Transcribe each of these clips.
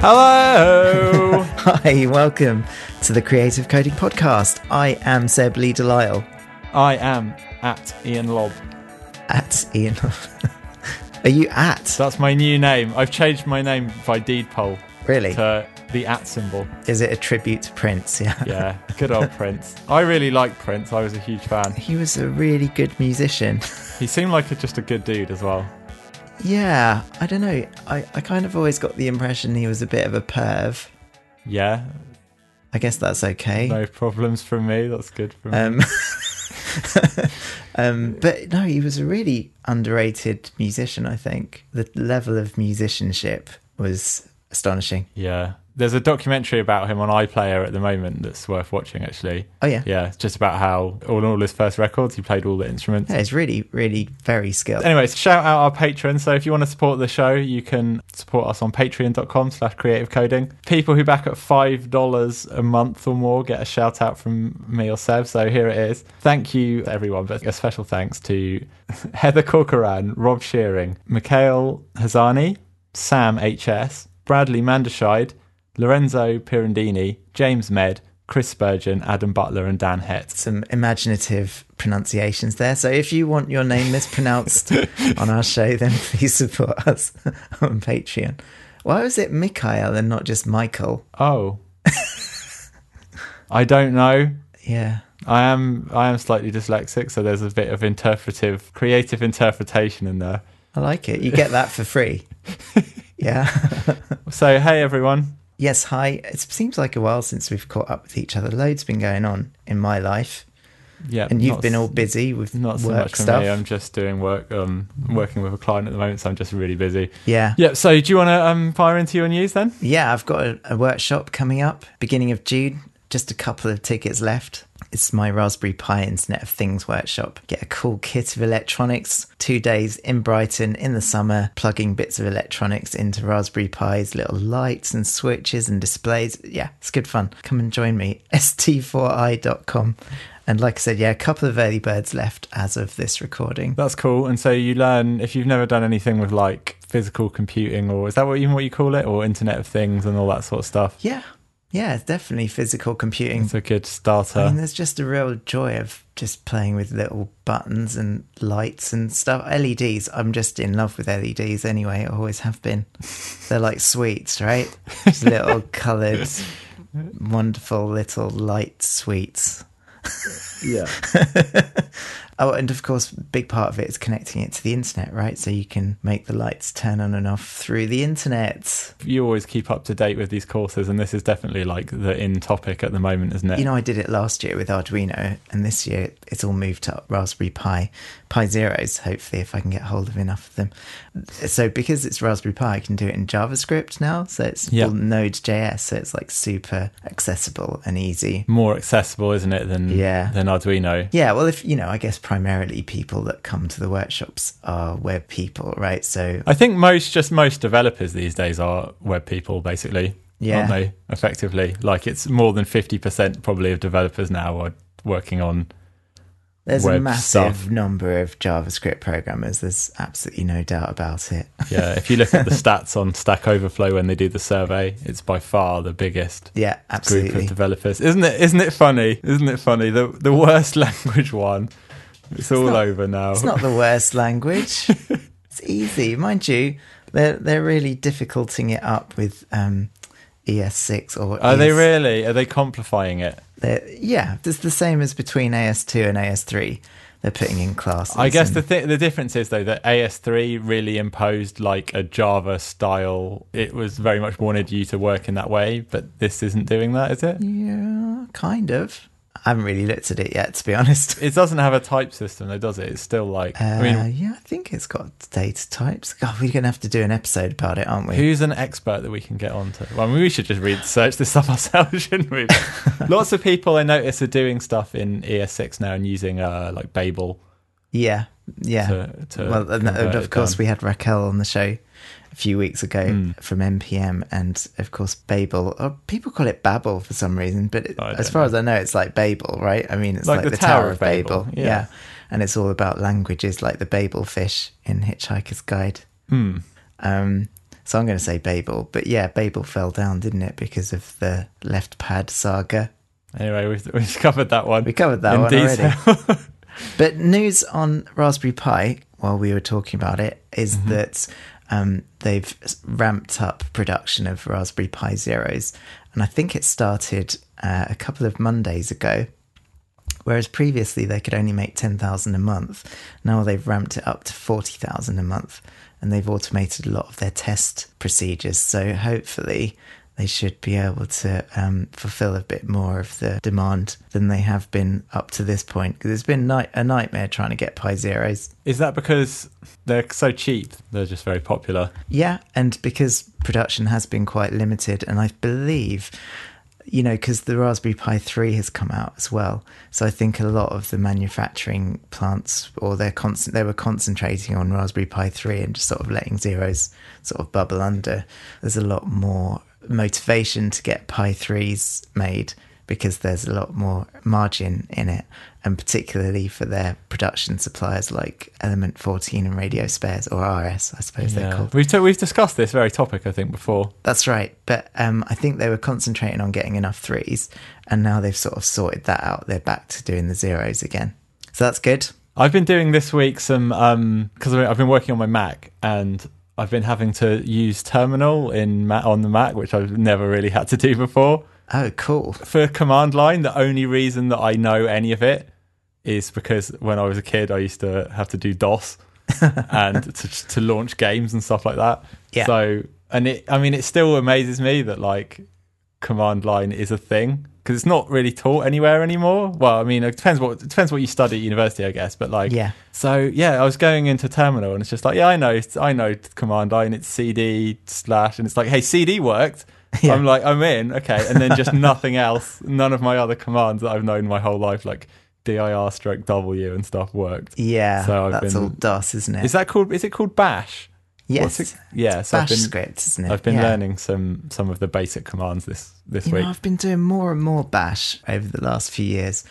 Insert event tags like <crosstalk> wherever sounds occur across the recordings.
Hello. <laughs> Hi, welcome to the Creative Coding Podcast. I am Seb Lee Delisle I am at Iain Lobb. at Iain. <laughs> Are you at? That's my new name. I've changed my name by deed poll Really? to the at symbol. Is it a tribute to Prince? <laughs> Yeah. Yeah, good old Prince. I really like Prince. I was a huge fan. He was a really good musician. He seemed like a, just a good dude as well. Yeah, I don't know. I, I kind of always got the impression he was a bit of a perv. Yeah, I guess that's okay. no problems from me. That's good for me. Um, <laughs> um, but no, he was a really underrated musician. I think the level of musicianship was astonishing. yeah. There's a documentary about him on iPlayer at the moment that's worth watching, actually. Oh yeah, Yeah, it's just about how on all his first records he played all the instruments. yeah, he's really, really very skilled. Anyways, shout out our patrons. So if you want to support the show, you can support us on patreon.com slash creative coding. People who back at $5 a month or more get a shout out from me or Seb. So here it is. Thank you everyone, but a special thanks to <laughs> Heather Corcoran, Rob Shearing, Mikhail Hazani, Sam HS, Bradley Manderscheid, Lorenzo Pirandini, James Med, Chris Spurgeon, Adam Butler, and Dan Hett. Some imaginative pronunciations there. So if you want your name mispronounced <laughs> on our show, then please support us <laughs> on Patreon. Why was it Mikhail and not just Michael? Oh. I don't know. Yeah. I am I am slightly dyslexic, so there's a bit of interpretive, creative interpretation in there. I like it. You get that for free. <laughs> Yeah. So hey everyone, yes, hi. It seems like a while since we've caught up with each other. Loads been going on in my life. yeah, And you've been all busy with not so work much for stuff. me. I'm just doing work. Um, I'm working with a client at the moment, so I'm just really busy. yeah. Yeah. So do you want to um fire into your news then? Yeah, I've got a, a workshop coming up beginning of June. Just a couple of tickets left. It's my Raspberry Pi Internet of Things workshop. Get a cool kit of electronics. Two days in Brighton in the summer, plugging bits of electronics into Raspberry Pis, little lights and switches and displays. Yeah, it's good fun. Come and join me. <laughs> st4i.com. And like I said, yeah, a couple of early birds left as of this recording. That's cool. And so you learn if you've never done anything with like physical computing, or is that what even what you call it, or Internet of Things and all that sort of stuff. Yeah, yeah, it's definitely physical computing. It's a good starter. I mean, there's just a real joy of just playing with little buttons and lights and stuff. LEDs, I'm just in love with LEDs anyway. I always have been. <laughs> They're like sweets, right? <laughs> Just little coloured, wonderful little light sweets. yeah. <laughs> Oh, and of course, big part of it is connecting it to the internet, right? So you can make the lights turn on and off through the internet. you always keep up to date with these courses, and this is definitely like the in topic at the moment, isn't it? You know, I did it last year with Arduino, and this year it's all moved to Raspberry Pi, Pi Zeros, hopefully, if I can get hold of enough of them. So, because it's Raspberry Pi, I can do it in JavaScript now. So, it's Yeah. all Node.js, so it's like super accessible and easy. More accessible, isn't it, than Yeah. than Arduino? Yeah, well, if you know, I guess primarily people that come to the workshops are web people, right? So, I think most just most developers these days are web people, basically. Yeah. Aren't they? Effectively, like it's more than fifty percent probably of developers now are working on. there's a massive stuff. number of JavaScript programmers. There's absolutely no doubt about it. <laughs> Yeah, if you look at the stats on Stack Overflow when they do the survey, it's by far the biggest Yeah, absolutely. group of developers. Isn't it? Isn't it funny? Isn't it funny? The the worst <laughs> language one. It's all not- over now. It's not the worst language. <laughs> it's easy, mind you. They're they're really difficulting it up with um, ES6 or Are they really? Are they complifying it? they're- Yeah, it's the same as between AS2 and AS3. They're putting in classes. I guess and- the th- the difference is though that AS3 really imposed like a Java style. It was very much wanted you to work in that way, but this isn't doing that, is it? yeah, kind of. I haven't really looked at it yet, to be honest. It doesn't have a type system, though, does it? It's still like Uh, I mean, yeah, I think it's got data types. God, we're gonna have to do an episode about it, aren't we? who's an expert that we can get onto? Well, I mean, we should just read search this up <laughs> ourselves, shouldn't we? <laughs> Lots of people I notice are doing stuff in ES6 now and using uh, like Babel Yeah, yeah. to, to well, and, of course, down. we had Raquel on the show few weeks ago Hmm. from NPM, and of course, Babel. Or people call it Babel for some reason, but it, as far as I know, it's like Babel, right? I mean, it's Like like, the the, Tower, of Babel. Babel, yeah. Yeah. and it's all about languages, like the Babel fish in Hitchhiker's Guide. Hmm. Um, So I'm going to say Babel. But yeah, Babel fell down, didn't it, because of the left pad saga? Anyway, we've, we've covered that one. We covered that one detail. already. <laughs> But news on Raspberry Pi, while we were talking about it, is Mm-hmm. that um, they've ramped up production of Raspberry Pi Zeros. And I think it started uh, a couple of Mondays ago. Whereas previously they could only make 10,000 a month. Now they've ramped it up to 40,000 a month and they've automated a lot of their test procedures. So hopefully they should be able to um, fulfill a bit more of the demand than they have been up to this point. Because it's been night- a nightmare trying to get Pi Zeros. Is that because they're so cheap? They're just very popular. Yeah, and because production has been quite limited, and I believe, you know, because the Raspberry Pi 3 has come out as well. So I think a lot of the manufacturing plants, or they're constant, they were concentrating on Raspberry Pi 3 and just sort of letting zeros sort of bubble under. There's a lot more motivation to get Pi 3s made because there's a lot more margin in it, and particularly for their production suppliers like Element 14 and Radio Spares, or RS, I suppose they're called. We've t- we've discussed this very topic, I think, before. That's right. But um, I think they were concentrating on getting enough threes, and now they've sort of sorted that out. They're back to doing the zeros again. So that's good. I've been doing this week some because I've been working on my Mac and I've been having to use Terminal in on the Mac, which I've never really had to do before. Oh, cool. For command line, the only reason that I know any of it is because when I was a kid, I used to have to do DOS <laughs> and to, to launch games and stuff like that. Yeah. So, and it, I mean, it still amazes me that like command line is a thing because it's not really taught anywhere anymore. Well, I mean, it depends what it depends what you study at university, I guess. But like, Yeah. So yeah, I was going into terminal and it's just like, yeah, I know, I know command line. It's CD slash, and it's like, hey, CD worked. <laughs> Yeah. I'm like, I'm in, okay, and then just nothing else. None of my other commands that I've known my whole life, like dir stroke w and stuff, worked. Yeah, So I've that's been- all DOS, isn't it? Is that called? Is it called Bash? Yes. It- yeah. So I've Bash been, script, isn't it? I've been Yeah. learning some some of the basic commands this this You week. know, I've been doing more and more Bash over the last few years,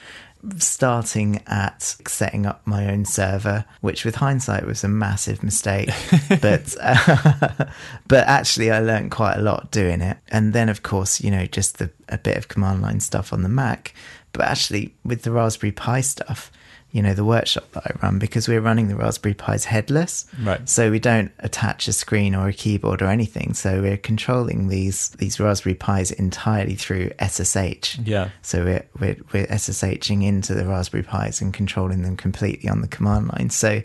starting at setting up my own server, which with hindsight was a massive mistake. <laughs> but uh, <laughs> but actually, I learned quite a lot doing it. And then, of course, you know, just the, a bit of command line stuff on the Mac. But actually, with the Raspberry Pi stuff, you know, the workshop that I run, because we're running the Raspberry Pis headless. Right. So we don't attach a screen or a keyboard or anything. So we're controlling these these Raspberry Pis entirely through SSH. Yeah. So we're we're, we're SSHing into the Raspberry Pis and controlling them completely on the command line. So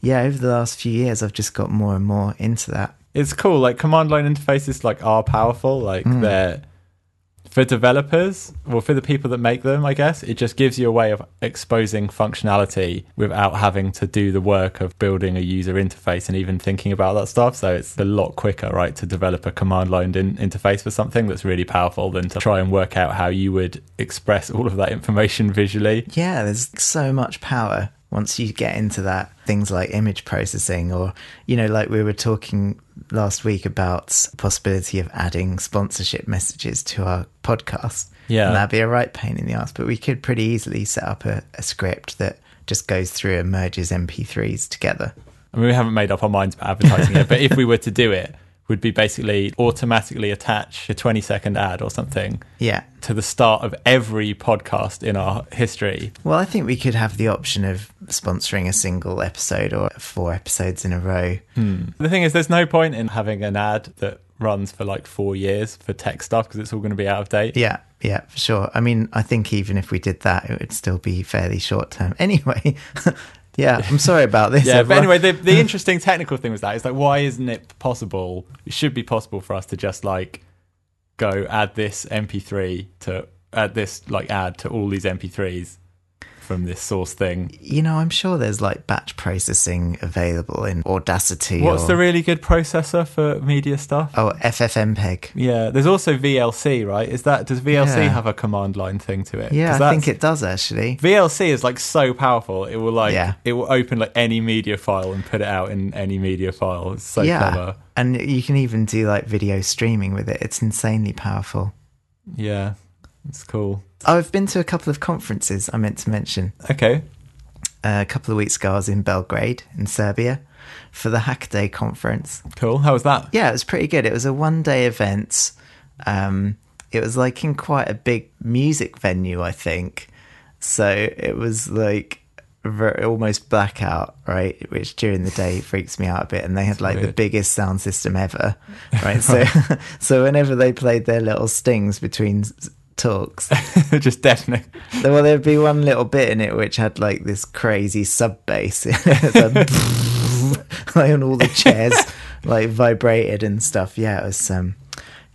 yeah, over the last few years, I've just got more and more into that. it's cool. Like command line interfaces, like are powerful. Like Mm. they're for developers, well, for the people that make them, I guess it just gives you a way of exposing functionality without having to do the work of building a user interface and even thinking about that stuff. So it's a lot quicker, right, to develop a command line in- interface for something that's really powerful than to try and work out how you would express all of that information visually. Yeah, there's so much power once you get into that. Things like image processing, or, you know, like we were talking last week about possibility of adding sponsorship messages to our podcast. Yeah. And that'd be a right pain in the ass, but we could pretty easily set up a, a script that just goes through and merges MP3s together. I mean, we haven't made up our minds about advertising it, but if we were to do it, would be basically automatically attach a 20 second ad or something Yeah. to the start of every podcast in our history. Well, I think we could have the option of sponsoring a single episode or four episodes in a row. Hmm. The thing is, there's no point in having an ad that runs for like four years for tech stuff because it's all going to be out of date. Yeah, yeah, for sure. I mean, I think even if we did that, it would still be fairly short term. <laughs> Anyway, yeah, <laughs> I'm sorry about this. Yeah, but anyway, the, the <laughs> interesting technical thing was that is like, why isn't it possible? It should be possible for us to just like go add this MP3 to add this like add to all these MP3s from this source thing. you know, I'm sure there's like batch processing available in Audacity. What's or, the really good processor for media stuff? oh FFmpeg? Yeah, there's also VLC, right? Is that does VLC Yeah. have a command line thing to it? Yeah, I think it does actually. VLC is like so powerful. It will like Yeah. it will open like any media file and put it out in any media file. It's so yeah, clever. and you can even do like video streaming with it. It's insanely powerful. Yeah, it's cool. Oh, I've been to a couple of conferences. I meant to mention. Okay, uh, a couple of weeks ago, I was in Belgrade in Serbia for the Hackaday conference. Cool. How was that? Yeah, it was pretty good. It was a one day event. Um, it was like in quite a big music venue, I think. So it was like very, almost blackout, right? Which during the day freaks me out a bit. And they had like the biggest sound system ever, <laughs> right? So, <laughs> so whenever they played their little stings between talks, <laughs> Just deafening. there- well, there'd be one little bit in it which had like this crazy sub bass, <laughs> like, <laughs> like on all the chairs, like vibrated and stuff. Yeah, it was, um,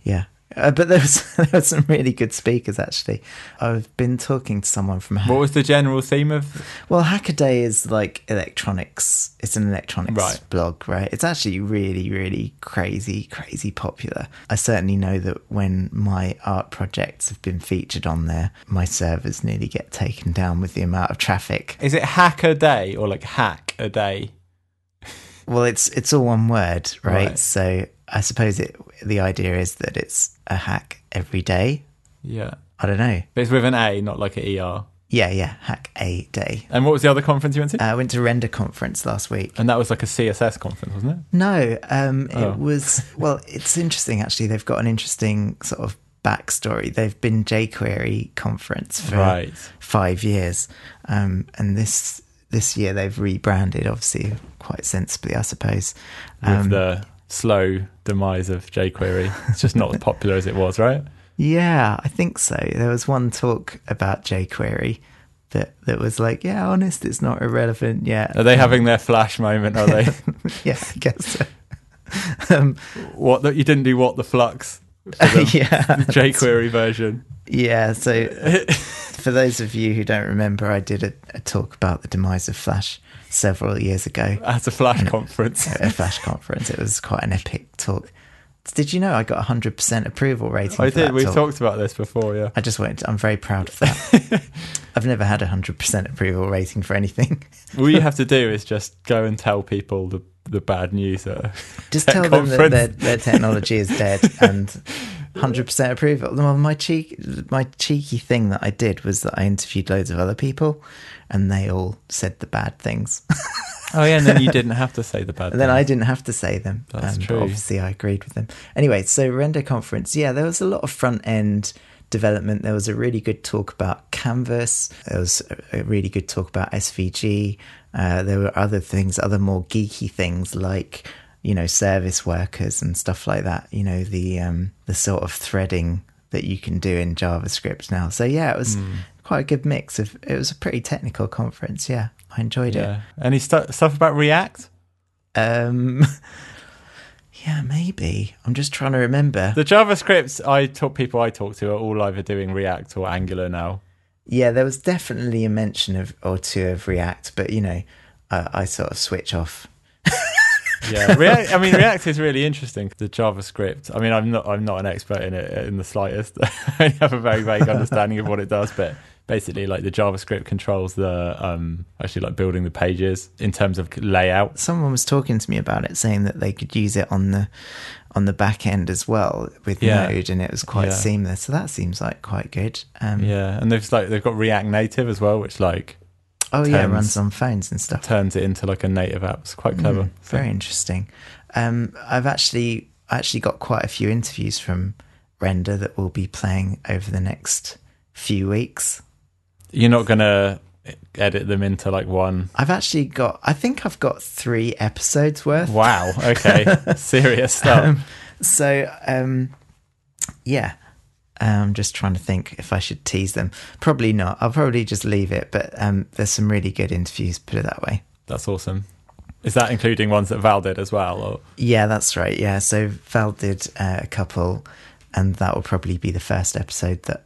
yeah. Uh, but there was <laughs> there were some really good speakers actually. I've been talking to someone from What was the general theme of? well, Hackaday is like electronics. It's an electronics Right. blog, right? It's actually really, really crazy, crazy popular. I certainly know that when my art projects have been featured on there, my servers nearly get taken down with the amount of traffic. Is it hack a day or like hack a day? Well, it's it's all one word, right? Right. So I suppose it the idea is that it's a hack every day. Yeah. I don't know. But it's with an A, not like a ER. Yeah, yeah, hack a day. And what was the other conference you went to? Uh, I went to Render conference last week. and that was like a CSS conference, wasn't it? No, um, it Oh. was well. It's interesting actually. They've got an interesting sort of backstory. They've been jQuery conference for Right. five years, um, and this this year they've rebranded, obviously quite sensibly, I suppose. With Um, the slow demise of jQuery. It's just not as popular as it was, right? yeah, I think so. There was one talk about jQuery that that was like, yeah, honest, it's not irrelevant yet. Are they having their flash moment? Are they? <laughs> yeah, I guess so. <laughs> um, what that you didn't do? What the flux? The <laughs> yeah, jQuery version. Yeah, so for those of you who don't remember, I did a, a talk about the demise of Flash several years ago At a flash conference. <laughs> a Flash conference. It was quite an epic talk. Did you know I got a hundred percent approval rating? I for did. We've talk? talked about this before, yeah. I just went, To, I'm very proud of that. <laughs> I've never had a hundred percent approval rating for anything. <laughs> All you have to do is just go and tell people the the bad news. At Just tell them that their, their technology is dead and hundred percent approval. Well, my cheek, my cheeky thing that I did was that I interviewed loads of other people, and they all said the bad things. <laughs> Oh yeah, and then you didn't have to say the bad. And <laughs> then thing. I didn't have to say them. That's um, true. Obviously, I agreed with them. Anyway, so Render Conference, yeah, there was a lot of front end development. There was a really good talk about Canvas. There was a- a really good talk about SVG. Uh, there were other things, other more geeky things like you know service workers and stuff like that. You know the um, the sort of threading that you can do in JavaScript now. So yeah, it was Hmm. quite a good mix of. It was a pretty technical conference. Yeah, I enjoyed it. Yeah. Any stu- stuff about React? Um, <laughs> yeah, maybe. I'm just trying to remember. The JavaScripts I talk people I talk to are all either doing React or Angular now. Yeah, there was definitely a mention of or two of React, but you know, I, I sort of switch off. <laughs> Yeah, React. I mean, React is really interesting. The JavaScript. I mean, I'm not. I'm not an expert in it in the slightest. <laughs> I have a very vague understanding of what it does, but basically, like the JavaScript controls the um actually like building the pages in terms of layout. Someone was talking to me about it, saying that they could use it on the on the back end as well with Yeah. Node, and it was quite Yeah. seamless. So that seems like quite good. Um, Yeah, and they've like they've got React Native as well, which like Oh yeah, it runs on phones and stuff. turns it into like a native app. It's quite clever. Mm, very interesting. Um, I've actually I actually got quite a few interviews from Render that we'll be playing over the next few weeks. You're not gonna edit them into like one. I've actually got I think I've got three episodes worth. Wow. Okay. <laughs> Serious stuff. Um, so um, yeah. I'm just trying to think if I should tease them. Probably not. I'll probably just leave it. But um, there's some really good interviews. Put it that way. That's awesome. Is that including ones that Val did as well? Or Yeah, that's right. Yeah, so Val did uh, a couple, and that will probably be the first episode that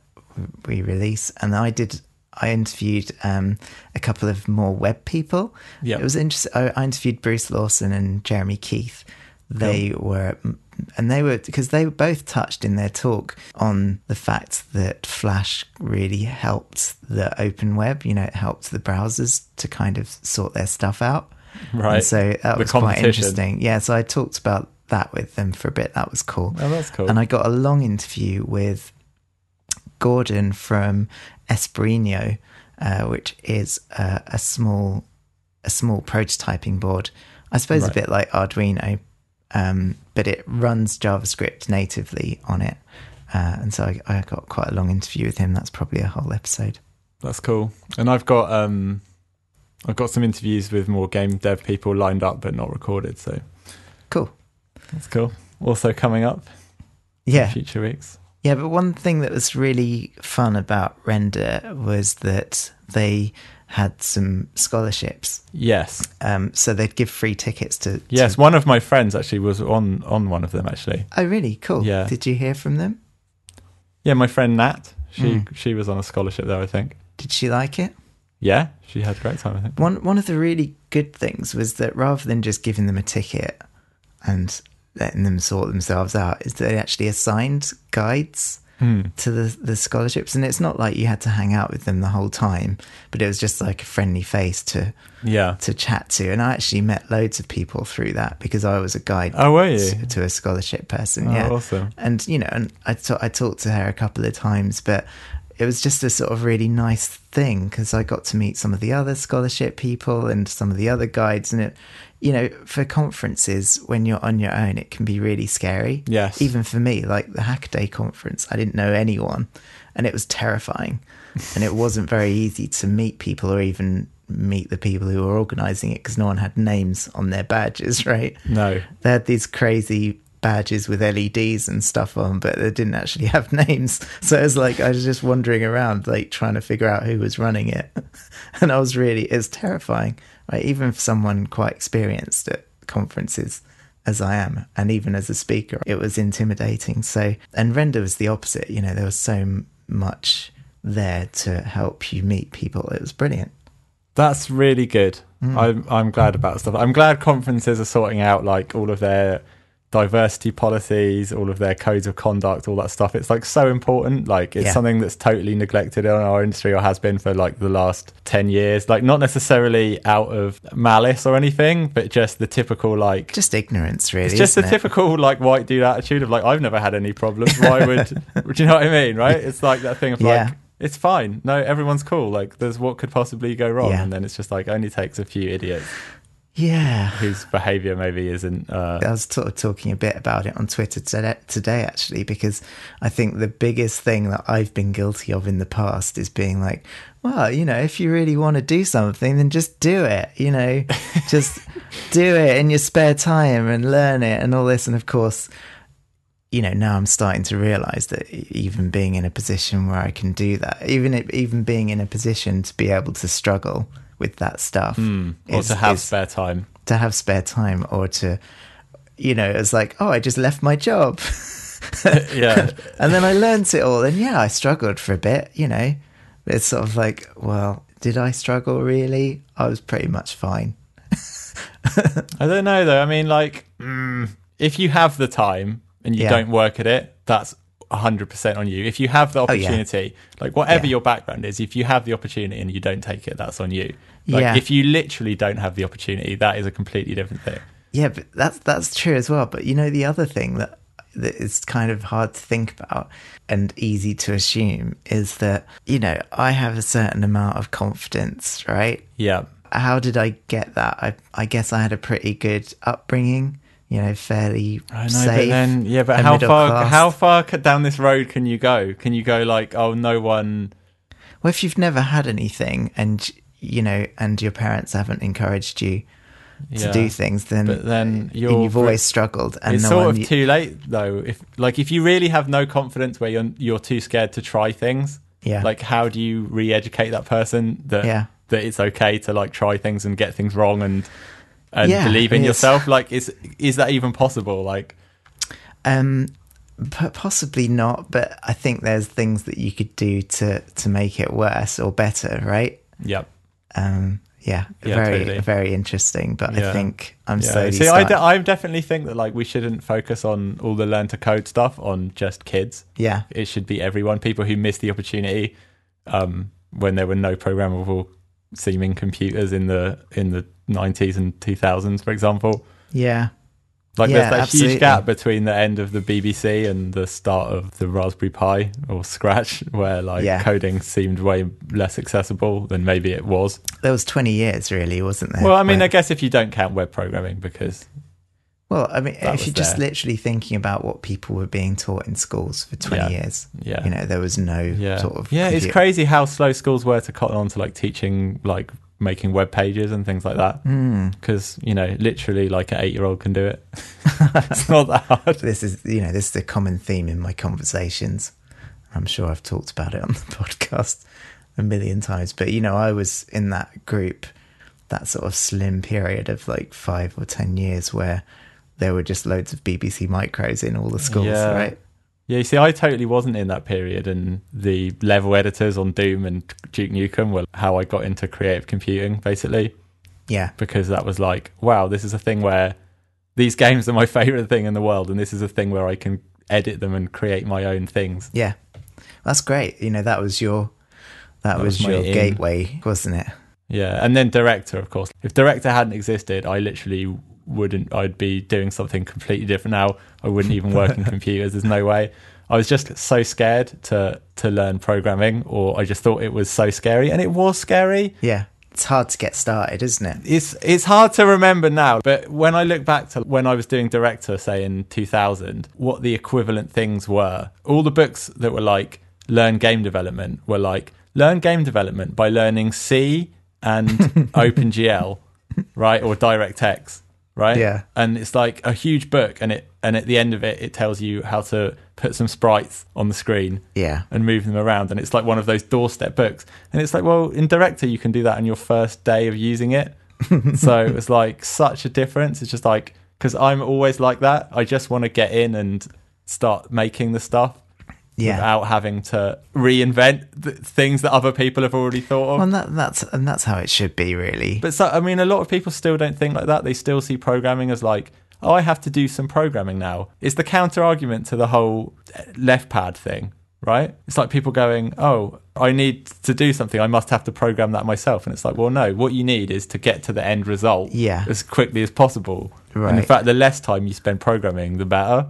we release. And I did. I interviewed um, a couple of more web people. Yeah. it was interesting. I, I interviewed Bruce Lawson and Jeremy Keith. They were, and they were because they were both touched in their talk on the fact that Flash really helped the open web. You know, it helped the browsers to kind of sort their stuff out. right? And so that The was quite interesting. Yeah, so I talked about that with them for a bit. That was cool. oh, that's cool. And I got a long interview with Gordon from Espruino, uh, which is uh, a small a small prototyping board. I suppose Right. a bit like Arduino, um, but it runs JavaScript natively on it. Uh, and so I, I got quite a long interview with him. That's probably a whole episode. That's cool. And I've got um, I've got some interviews with more game dev people lined up but not recorded. So Cool. that's cool. Also coming up Yeah. in future weeks. Yeah, but one thing that was really fun about Render was that they had some scholarships. Yes, Um, so they'd give free tickets to. to- yes. One of my friends actually was on on one of them. Actually, Oh, really? Cool. Yeah. Did you hear from them? yeah. My friend Nat. She Mm. she was on a scholarship there. I think. Did she like it? Yeah, she had a great time. I think. One one of the really good things was that rather than just giving them a ticket and letting them sort themselves out, is they actually assigned guides Hmm. to the the scholarships, and it's not like you had to hang out with them the whole time, but it was just like a friendly face to Yeah. to chat to. And I actually met loads of people through that because I was a guide Oh, were you? to, to a scholarship person. Oh, yeah, awesome. and you know, and I ta- I talked to her a couple of times, but it was just a sort of really nice thing because I got to meet some of the other scholarship people and some of the other guides, and it, you know, for conferences when you're on your own, it can be really scary. Yes. even for me, like the Hackaday conference, I didn't know anyone, and it was terrifying, and it wasn't very easy to meet people or even meet the people who were organizing it because no one had names on their badges, <laughs> right? No. they had these crazy badges with LEDs and stuff on, but they didn't actually <laughs> have names. So it was like I was just wandering around, like trying to figure out who was running it, <laughs> and I was really it's terrifying, right? Even for someone quite experienced at conferences as I am, and even as a speaker, it was intimidating. So, and Render was the opposite. You know, there was so much there to help you meet people. It was brilliant. That's really good. Hmm. I'm I'm glad about stuff. I'm glad conferences are sorting out like all of their diversity policies, all of their codes of conduct, all that stuff. It's like so important. Like it's Yeah. something that's totally neglected in our industry or has been for like the last 10 years. Like not necessarily out of malice or anything, but just the typical like Just ignorance, really. it's just the it? typical like white dude attitude of like I've never had any problems. Why would <laughs> do you know what I mean? Right? It's like that thing of Yeah. like it's fine. No, everyone's cool. Like there's what could possibly go wrong, Yeah. and then it's just like only takes a few idiots Yeah. whose behaviour maybe isn't. Uh, I was sort of talking a bit about it on Twitter today, today, actually, because I think the biggest thing that I've been guilty of in the past is being like, well, you know, if you really want to do something, then just do it, you know, <laughs> just do it in your spare time and learn it and all this. And of course, you know, now I'm starting to realize that even being in a position where I can do that, even it, even being in a position to be able to struggle with that stuff, hmm, or is- to have is- spare time. to have spare time or to you know it's like oh i just left my job <laughs> Yeah. <laughs> and then i learned it all and yeah i struggled for a bit you know it's sort of like well did i struggle really i was pretty much fine <laughs> I don't know though. I mean, like, mm, if you have the time and you Yeah. don't work at it, that's hundred percent on you. If you have the Oh, yeah. opportunity, like whatever Yeah. your background is, if you have the opportunity and you don't take it, that's on you. Like, Yeah. if you literally don't have the opportunity, that is a completely different thing. yeah but that's that's true as well but you know the other thing that that is kind of hard to think about and easy to assume is that you know i have a certain amount of confidence right Yeah. how did I get that? I I guess I had a pretty good upbringing, you know, fairly I know, safe. but then yeah, but how far class. how far down this road can you go? Can you go like, oh, no one? Well, if you've never had anything, and you know, and your parents haven't encouraged you to Yeah. do things, then But then you're you've always struggled, and it's no sort of too late though. If like if you really have no confidence, where you're you're too scared to try things, yeah, like how do you re-educate that person that Yeah. that it's okay to like try things and get things wrong and and Yeah, believe in yourself? Like, is is that even possible? Like, um, possibly not, but I think there's things that you could do to to make it worse or better, right? Yep. Um, yeah, Yeah, very totally. very interesting. But Yeah. I think I'm yeah. slowly. See, I, de- I definitely think that like we shouldn't focus on all the learn to code stuff on just kids. yeah, it should be everyone. People who missed the opportunity um, when there were no programmable seeming computers in the in the nineties and two thousands, for example. yeah. Like Yeah, there's that absolutely. huge gap between the end of the BBC and the start of the Raspberry Pi or Scratch, where like Yeah. coding seemed way less accessible than maybe it was. There was 20 years, really, wasn't there? Well, I mean, where- I guess if you don't count web programming, because well, I mean, if you're just there. literally thinking about what people were being taught in schools for 20 Yeah. years, yeah, you know, there was no yeah, sort of. yeah, it's crazy how slow schools were to cotton on to like teaching like making web pages and things like that. Hmm. Because you know, literally, like an eight-year-old can do it. <laughs> it's not that hard. This is, you know, this is a common theme in my conversations. I'm sure I've talked about it on the <laughs> podcast a million times, but you know, I was in that group, that sort of slim period of like five or 10 years where there were just loads of BBC micros in all the schools, Yeah. right? Yeah, you see, I totally wasn't in that period, and the level editors on Doom and Duke Nukem were how I got into creative computing, basically, Yeah. because that was like, wow, this is a thing where these games are my <laughs> favorite thing in the world, and this is a thing where I can edit them and create my own things. Yeah. That's great. You know, that was your, that, That was, was your in. gateway, wasn't it? Yeah, and then director, of course. If director hadn't existed, I literally wouldn't. I'd be doing something completely different now. I wouldn't even work in <laughs> computers. There's no way. I was just so scared to to learn programming, or I just thought it was so scary, and it was scary. Yeah. It's hard to get started, isn't it? It's it's hard to remember now, but when I look back to when I was doing director, say in 2000, what the equivalent things were, all the books that were like learn game development were like learn game development by learning C and <laughs> OpenGL, right, or DirectX, right? Yeah. and it's like a huge book, and it and at the end of it, it tells you how to put some sprites on the screen Yeah. and move them around and it's like one of those doorstep books and it's like well in director you can do that on your first day of using it <laughs> so it was like such a difference it's just like because i'm always like that i just want to get in and start making the stuff Yeah. without having to reinvent the things that other people have already thought of Well, and that, that's, and that's how it should be, really. but so, I mean, a lot of people still don't think like that. They still see programming as like, oh, I have to do some programming now. It's the counter argument to the whole left pad thing, right? It's like people going, oh, I need to do something. I must have to program that myself. And it's like, well, no, what you need is to get to the end result Yeah. as quickly as possible. And in fact, the less time you spend programming, the better.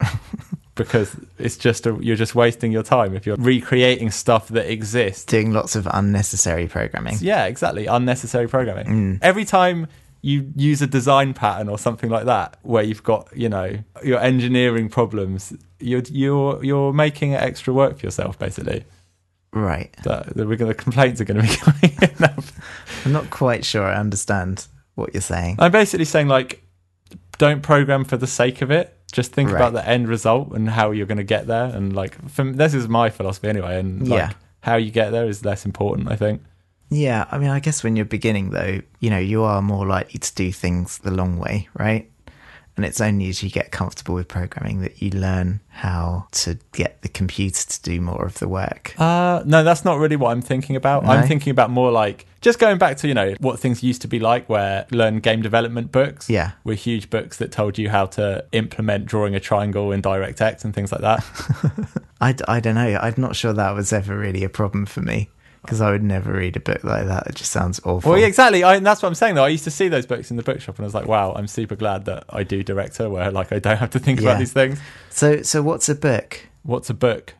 <laughs> because it's just a, you're just wasting your time if you're recreating stuff that exists Doing lots of unnecessary programming. yeah, exactly. Unnecessary programming. Mm. Every time you use a design pattern or something like that, where you've got you know your engineering problems, you're you're you're making extra work for yourself basically. Right. That the, the complaints are going to be <laughs> coming in. I'm not quite sure I understand what you're saying. I'm basically saying like, don't program for the sake of it. Just think Right. about the end result and how you're going to get there. And like, from, this is my philosophy anyway. And like, Yeah. how you get there is less important, I think. Yeah, I mean, I guess when you're beginning, though, you know, you are more likely to do things the long way, right? And it's only as you get comfortable with programming that you learn how to get the computer to do more of the work. Uh, no, that's not really what I'm thinking about. No? I'm thinking about more like just going back to, you know, what things used to be like where learn game development books Yeah. were huge books that told you how to implement drawing a triangle in DirectX and things like that. <laughs> I, d- I don't know. I'm not sure that was ever really a problem for me because I would never read a book like that. It just sounds awful. well, yeah, exactly. I, and that's what I'm saying though. I used to see those books in the bookshop and I was like, wow, I'm super glad that I do director where like I don't have to think Yeah. about these things. So, so what's a book? What's a book?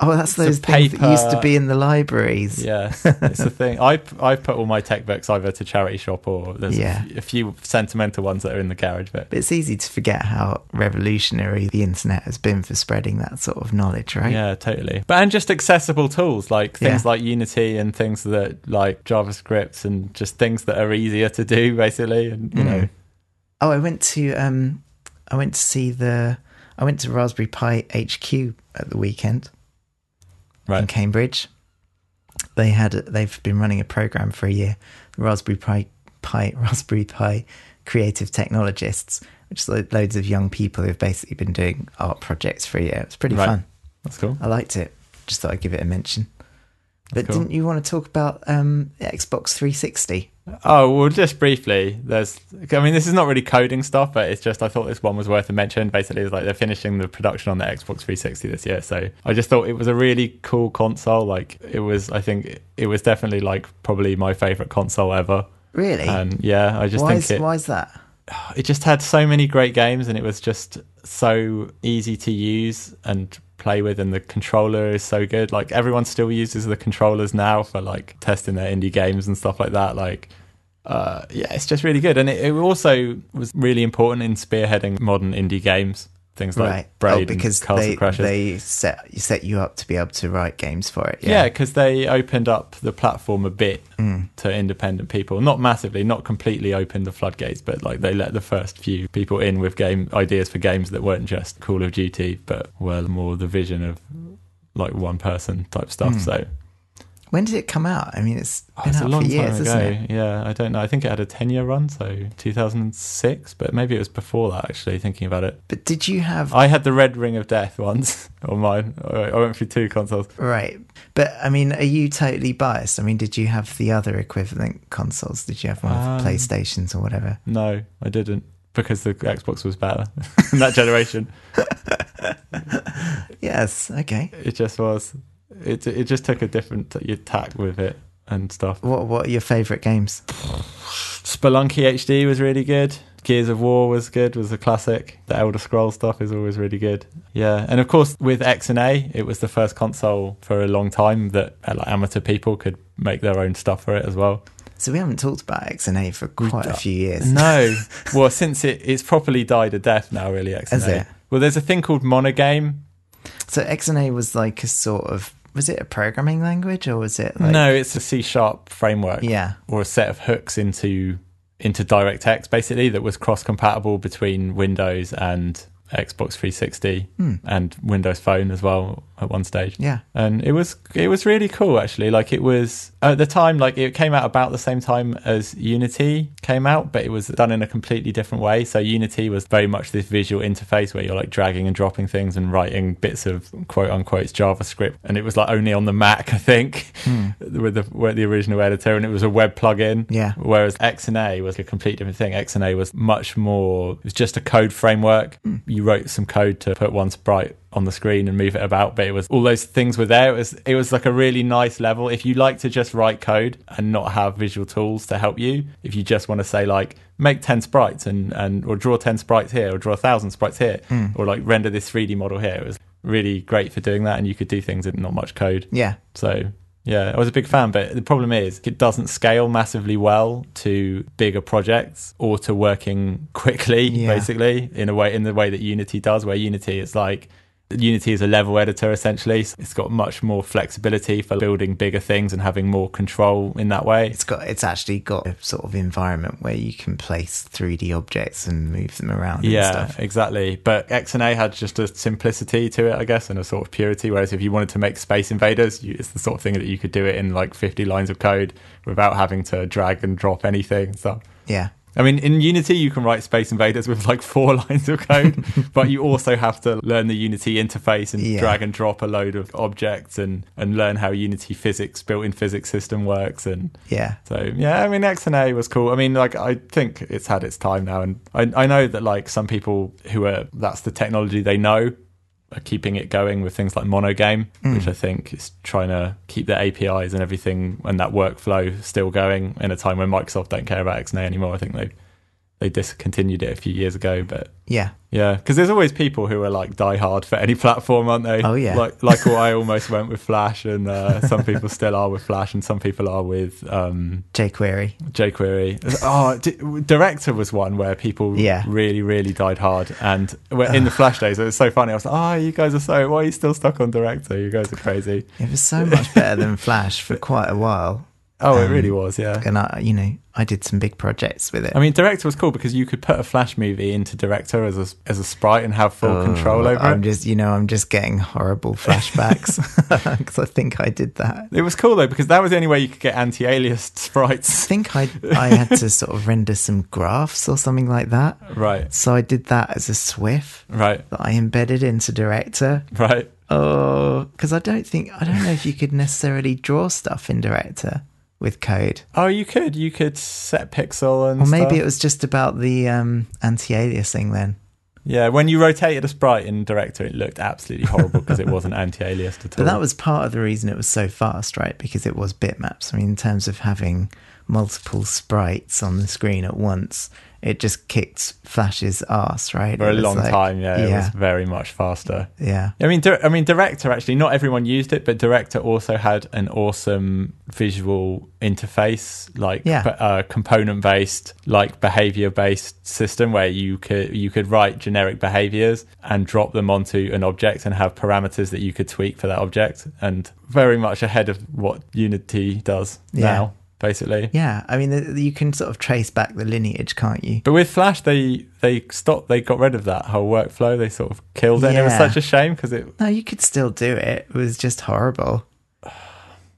Oh, that's those things that used to be in the libraries. Yes, it's a thing. I I put all my tech books either to charity shop or there's Yeah. a, f- a few sentimental ones that are in the garage. But But it's easy to forget how revolutionary the internet has been for spreading that sort of knowledge, right? Yeah, totally. But and just accessible tools like things Yeah. like Unity and things that like JavaScript and just things that are easier to do basically. And you know, Mm. Oh, I went to um, I went to see the I went to Raspberry Pi HQ at the weekend in? Cambridge. They had they've been running a program for a year, the Raspberry Pi Pi <laughs> Raspberry Pi Creative Technologists, which is lo- loads of young people who've basically been doing art projects for a year. It's pretty Right. fun. That's cool. I liked it. Just thought I'd give it a mention. But cool. didn't you want to talk about um, Xbox 360? Oh well, just briefly. There's, I mean, this is not really coding stuff, but it's just I thought this one was worth a mention. Basically, it's like they're finishing the production on the Xbox 360 this year, so I just thought it was a really cool console. Like it was, I think it was definitely like probably my favorite console ever. Really? And yeah, I just why, think is, it. why is that? it just had so many great games, and it was just so easy to use and play with, and the controller is so good. Like everyone still uses the controllers now for like testing their indie games and stuff like that. Like uh, yeah, it's just really good, and it, it also was really important in spearheading modern indie games. Things like right. Braid oh, because Castle they, Crashers. they set set you up to be able to write games for it. yeah, Yeah. because they opened up the platform a bit Mm. to independent people. Not massively, not completely opened the floodgates, but like they let the first few people in with game ideas for games that weren't just Call of Duty, but were more the vision of like one person type stuff. Mm. So When did it come out? I mean, it's oh, been it's out a long for years, time isn't ago. it? Yeah, I don't know. I think it had a ten year run, so two thousand and six, but maybe it was before that. Actually, thinking about it. But did you have I had the Red Ring of Death once <laughs> on mine. I went through two consoles. right? But I mean, are you totally biased? I mean, did you have the other equivalent consoles? Did you have one of Um, the PlayStations or whatever? No, I didn't because the Xbox was better <laughs> in that generation. <laughs> Yes. Okay. It just was. It it just took a different tack with it and stuff. What What are your favourite games? Spelunky HD was really good. Gears of War was good, was a classic. The Elder Scroll stuff is always really good. Yeah, and of course with XNA, it was the first console for a long time that uh, like, amateur people could make their own stuff for it as well. So we haven't talked about XNA for quite a few years. No, <laughs> well since it it's properly died a death now, really. XNA. Well, there's a thing called Monogame. So X and A was like a sort of was it a programming language or was it like no, it's a C sharp framework. Yeah. or a set of hooks into into DirectX basically that was cross compatible between Windows and Xbox 360 Hmm. and Windows Phone as well at one stage. Yeah. And it was it was really cool actually. Like it was at the time like it came out about the same time as Unity came out, but it was done in a completely different way. So Unity was very much this visual interface where you're like dragging and dropping things and writing bits of quote unquote JavaScript and it was like only on the Mac <laughs> I think Hmm. with the with the original editor and it was a web plugin. Yeah. Whereas XNA was a complete different thing. XNA was much more, it was just a code framework. You wrote some code to put one sprite on the screen and move it about, but it was all those things were there. It was, it was like a really nice level. If you like to just write code and not have visual tools to help you, if you just want to say like, make 10 sprites and, and, or draw 10 sprites here or draw a thousand sprites here hmm. or like render this 3D model here, it was really great for doing that. And you could do things in not much code. Yeah. So yeah, I was a big fan, but the problem is it doesn't scale massively well to bigger projects or to working <laughs> quickly, Yeah. basically, in a way in the way that Unity does, where Unity is like Unity is a level editor essentially. So It's got much more flexibility for building bigger things and having more control in that way. It's got it's actually got a sort of environment where you can place 3D objects and move them around and Yeah, exactly. But XNA had just a simplicity to it, I guess, and a sort of purity. Whereas if you wanted to make Space Invaders, you, it's the sort of thing that you could do it in like 50 lines of code without having to drag and drop anything stuff. Yeah. I mean, in Unity, you can write Space Invaders with like four <laughs> lines of code, but you also have to learn the Unity interface and Yeah. drag and drop a load of objects and, and learn how Unity physics, built in physics system works. And Yeah. so, yeah, I mean, XNA was cool. I mean, like, I think it's had its time now. And I, I know that, like, some people who are, that's the technology they know, are keeping it going with things like Monogame, hmm. which I think is trying to keep the APIs and everything and that workflow still going in a time when Microsoft don't care about XNA anymore. I think they they discontinued it a few years ago, but Yeah. yeah, because there's always people who are like die hard for any <laughs> platform, aren't they? Oh, yeah. like like I almost went with Flash, and uh, some people still are with Flash, and some people are with um, jQuery. jQuery. Oh, D- Director was one where people Yeah. really, really died hard. And in the Flash days, it was so funny. I was like, oh, you guys are so, why are you still stuck on Director? You guys are crazy. It was so much better than Flash for quite a while. Oh, it Um, really was, yeah. And I, you know, I did some big projects with it. I mean, Director was cool because you could put a Flash movie into Director as a, as a sprite and have full Oh, control over it. I'm it. just, you know, I'm just getting horrible <laughs> flashbacks <laughs> because I think I did that. It was cool though because that was the only way you could get anti-aliased <laughs> sprites. I think I I had to sort of render some graphs or something like that. Right, So I did that as a SWF right, that I embedded into Director. right. Oh, because I don't think I don't know if you could necessarily draw stuff in Director with code, Oh, you could, you could set pixel and or maybe stuff. it was just about the um, anti-aliasing. Then Yeah, when you rotated a sprite in Director, it looked absolutely horrible because it wasn't <laughs> anti-aliased at all. But that was part of the reason it was so fast, right? Because it was bitmaps. I mean, in terms of having multiple sprites on the screen at once, it just kicked Flash's ass, right? For a long like- time, yeah, it was very much faster. yeah, I mean, I mean, Director actually. Not everyone used it, but Director also had an awesome visual interface, like Yeah. uh, component-based, like behavior-based system, where you could you could write generic behaviors and drop them onto an object and have parameters that you could tweak for that object, and very much ahead of what Unity does Yeah. now, basically. yeah. I mean, the- you can sort of trace back the lineage, can't you? But with Flash, they they stopped. They got rid of that whole workflow. They sort of killed it. And it was Yeah. such a shame because it No, you could still do it. It was just horrible. <sighs>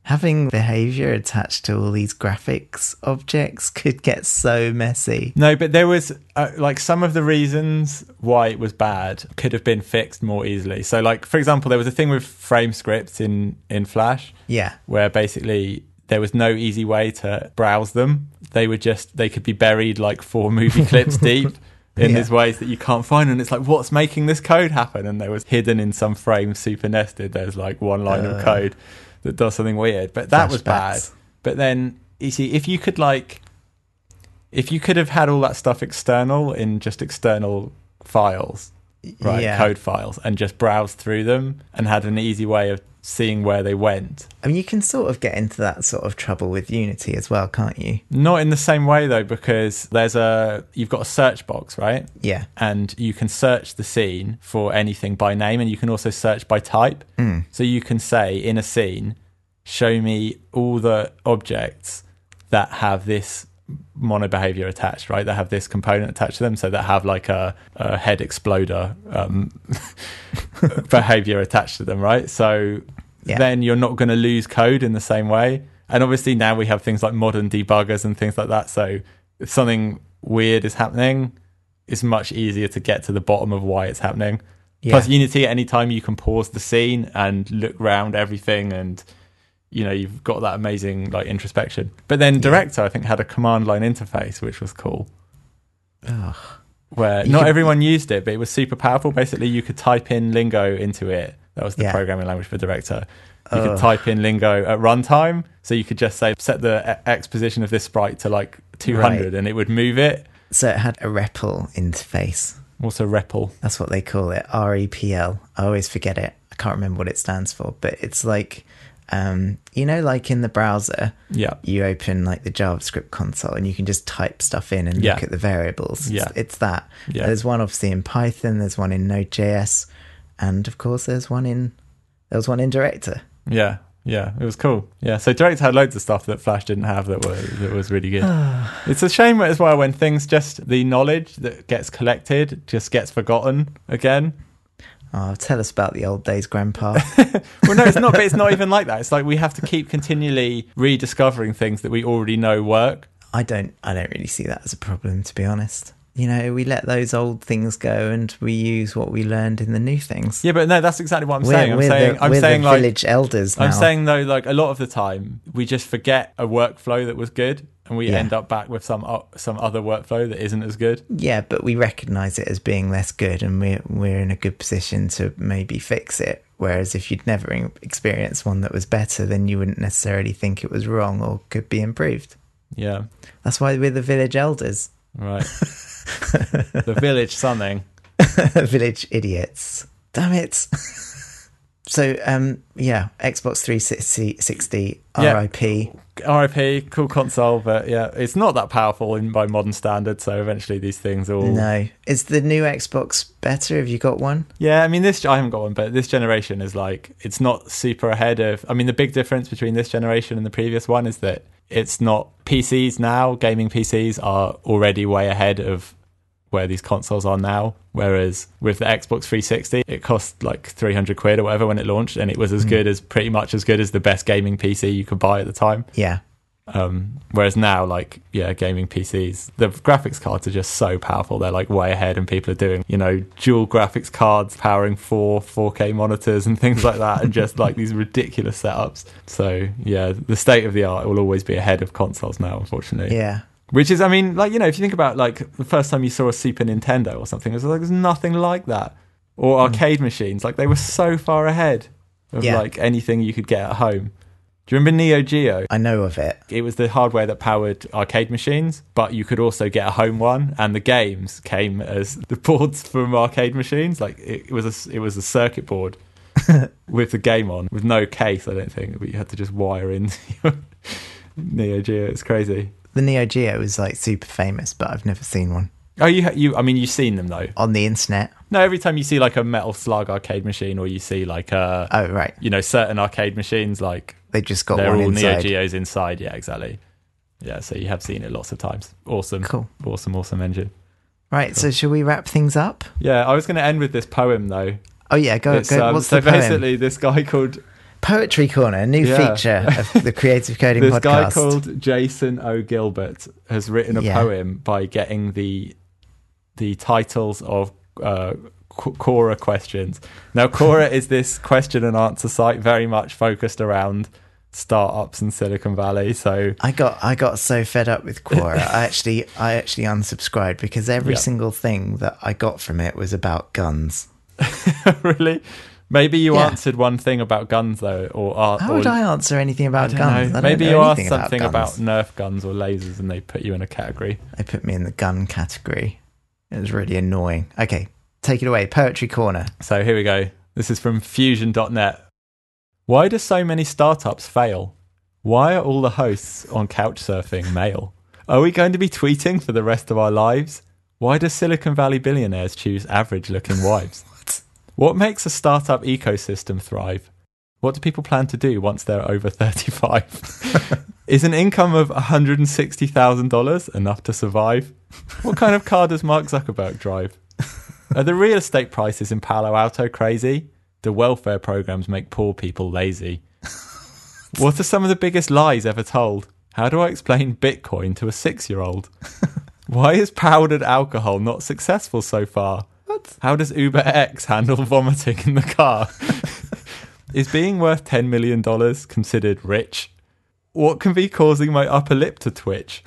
Having behavior attached to all these graphics objects could get so messy. No, but there was uh, like some of the reasons why it was bad could have been fixed more easily. So, like for example, there was a thing with frame scripts in in Flash Yeah, where basically there was no easy way to browse them. They were just they could be buried like four movie clips <laughs> deep. In Yeah. these ways that you can't find, and it's like, what's making this code happen? And there was hidden in some frame, super nested. There's like one line of Uh. code that does something weird, but that was bad. Flashbacks. But then you see, if you could like, if you could have had all that stuff external in just external files, right, Yeah. code files, and just browse through them, and had an easy way of seeing where they went. I mean, you can sort of get into that sort of trouble with Unity as well, can't you? Not in the same way though, because there's a you've got a search box, right? Yeah, and you can search the scene for anything by name and you can also search by type. Mm. So you can say in a scene, show me all the objects that have this MonoBehaviour attached, right? That have this component attached to them. So that have like a, a head exploder um, <laughs> behavior attached to them, right? So Yeah. then you're not going to lose code in the same way. And obviously now we have things like modern debuggers and things like that. So if something weird is happening, it's much easier to get to the bottom of why it's happening. yeah, Plus, Unity, at any time you can pause the scene and look around everything, and you know you've got that amazing like introspection. But then Director, I think, had a command line interface, which was cool. Ugh. Where You not could- everyone used it, but it was super powerful. Basically, you could type in lingo into it. That was the Yeah. programming language for Director. You Ugh. could type in lingo at runtime, so you could just say set the X position of this sprite to like 200, and it would move it. So it had a REPL interface. Also, REPL. That's what they call it. R E P L. I always forget it. I can't remember what it stands for, but it's like, um, you know, like in the browser, Yeah, you open like the JavaScript console and you can just type stuff in and Yeah. look at the variables. Yeah. It's, it's that. Yeah. There's one obviously in Python, there's one in Node.js, and of course there's one in there was one in Director. Yeah, yeah, it was cool. Yeah, so Director had loads of stuff that Flash didn't have that was that was really good. <sighs> it's a shame as well when things just the knowledge that gets collected just gets forgotten again. Oh, tell us about the old days, Grandpa. <laughs> Well, no, it's not. But it's not even like that. It's like we have to keep continually rediscovering things that we already know work. I don't I don't really see that as a problem to be honest. You know, we let those old things go and we use what we learned in the new things. Yeah, but no, that's exactly what I'm we're saying. I'm saying, the, I'm saying like, village elders now. I'm saying though, like a lot of the time, we just forget a workflow that was good, and we Yeah. end up back with some o- some other workflow that isn't as good. Yeah, but we recognise it as being less good, and we're we're in a good position to maybe fix it. Whereas if you'd never experienced one that was better, then you wouldn't necessarily think it was wrong or could be improved. Yeah, That's why we're the village elders, right. <laughs> the village something. <laughs> village idiots. Damn it. <laughs> so, um, yeah, Xbox 360, 60, Yeah. RIP. RIP, cool console, but yeah, it's not that powerful in by modern standards. So eventually, these things all. No, is the new Xbox better? Have you got one? Yeah, I mean, this I haven't got one, but this generation is like it's not super ahead of. I mean, the big difference between this generation and the previous one is that it's not PCs now. Gaming PCs are already way ahead of where these consoles are now. Whereas with the Xbox 360, it cost like 300 quid or whatever when it launched, and it was as good as pretty much as good as the best gaming PC you could buy at the time. Yeah, Um, whereas now, like, yeah, gaming PCs, the graphics cards are just so powerful. They're like way ahead, and people are doing, you know, dual graphics cards powering four 4K monitors and <laughs> things like that, and just like these ridiculous setups. So, yeah, the state of the art will always be ahead of consoles now, unfortunately. yeah. Which is, I mean, like, you know, if you think about like the first time you saw a Super Nintendo or something, it was like, there's nothing like that. Or hmm. arcade machines, like, they were so far ahead of Yeah. like anything you could get at home. Do you remember Neo Geo? I know of it. It was the hardware that powered arcade machines, but you could also get a home one, and the games came as <laughs> the boards from arcade machines. Like it, was a it was a circuit board <laughs> with the game on, with no case. I don't think, but you had to just wire in your <laughs> Neo Geo. It's crazy. The Neo Geo is like super famous, but I've never seen one Oh, you you. I mean, you've seen them though. on the internet. No, every time you see like a Metal Slug arcade machine, or you see like a Oh, right. you know certain arcade machines, like They just got they're all Neo. Geos inside. Yeah, exactly. Yeah, so you have seen it lots of times. Awesome, Cool. awesome, awesome engine. Right. So, shall we wrap things up? Yeah, I was going to end with this poem though. Oh yeah, go. Go. um, What's so basically, this guy called Poetry Corner, a new Yeah. feature of <laughs> the Creative Coding podcast. this podcast. guy called Jason O. Gilbert has written a Yeah. poem by getting the the titles of uh, Quora questions. Now, Quora <laughs> is this question and answer site very much focused around startups in Silicon Valley. So I got I got so fed up with Quora. I actually I actually unsubscribed because every single thing that I got from it was about guns. <laughs> really, maybe you Yeah. answered one thing about guns though, or uh, How or, would I answer anything about don't guns? I Maybe you asked something about, guns. Nerf guns or lasers, and they put you in a category. They put me in the gun category. It was really annoying. Okay, take it away. Poetry Corner. So here we go. This is from Fusion.net. Why do so many startups fail? Why are all the hosts on Couchsurfing male? Are we going to be tweeting for the rest of our lives? Why do Silicon Valley billionaires choose average looking wives? <laughs> What makes a startup ecosystem thrive? What do people plan to do once they're over 35? <laughs> Is an income of $160,000 enough to survive? What kind of car does Mark Zuckerberg drive? Are the real estate prices in Palo Alto crazy? Do welfare programs make poor people lazy? what are some of the biggest lies ever told? How do I explain Bitcoin to a six year old? Why is powdered alcohol not successful so far? What? How does Uber X handle vomiting in the car? <laughs> is being worth $10 million considered rich? What can be causing my upper lip to twitch?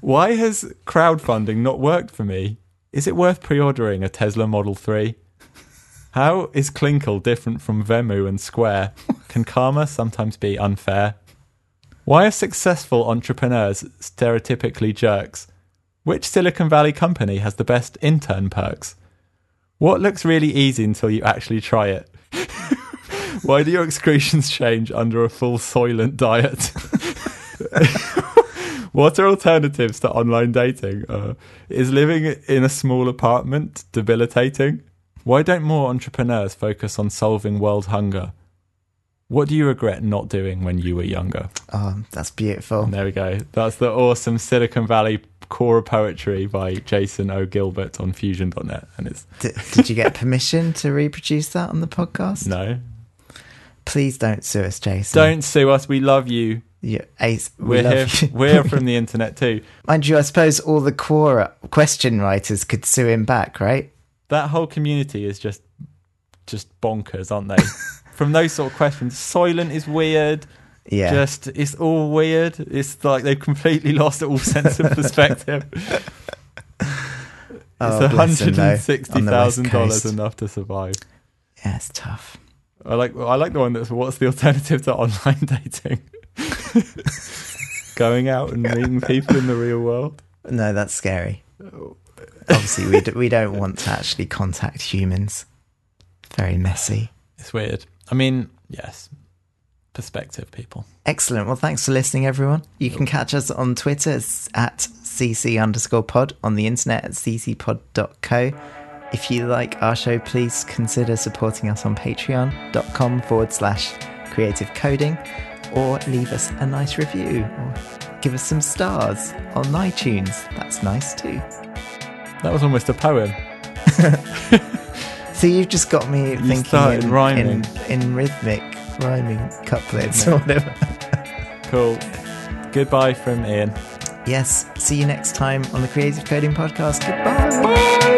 Why has crowdfunding not worked for me? Is it worth pre ordering a Tesla Model 3? How is Clinkle different from Venmo and Square? Can karma sometimes be unfair? Why are successful entrepreneurs stereotypically jerks? Which Silicon Valley company has the best intern perks? What looks really easy until you actually try it? <laughs> Why do your excretions change under a full Soylent diet? <laughs> what are alternatives to online dating? Uh, is living in a small apartment debilitating? Why don't more entrepreneurs focus on solving world hunger? What do you regret not doing when you were younger? Oh, that's beautiful. And there we go. That's the awesome Silicon Valley Quora poetry by Jason O. Gilbert on fusion.net. And it's D- did you get permission to reproduce that on the podcast? no. Please don't sue us, Jason. Don't sue us. We love you. You, ace, we We're love here. you. We're from the <laughs> internet too. Mind you, I suppose all the Quora question writers could sue him back, right? That whole community is just just bonkers, aren't they? <laughs> from those sort of questions. Soylent is weird. Yeah. Just it's all weird. It's like they've completely <laughs> lost all sense of perspective. <laughs> Oh, it's hundred and sixty thousand dollars enough to survive. Yeah, it's tough. I like I like the one that's what's the alternative to <laughs> online dating? Going out and meeting people in the real world. No, that's scary. Obviously, we, d- we don't want to actually contact humans. Very messy. It's weird. I mean, yes. Perspective people. Excellent. Well, thanks for listening, everyone. You can catch us on Twitter at cc underscore pod, on the internet at ccpod.co. If you like our show, please consider supporting us on patreon.com forward slash creative coding or leave us a nice review or give us some stars on iTunes. That's nice too. That was almost a poem. <laughs> So you've just got me thinking in, rhyming. in, in rhythmic rhyming couplets or <laughs> whatever. Cool. Goodbye from Iain. Yes. See you next time on the Creative Coding Podcast. Goodbye.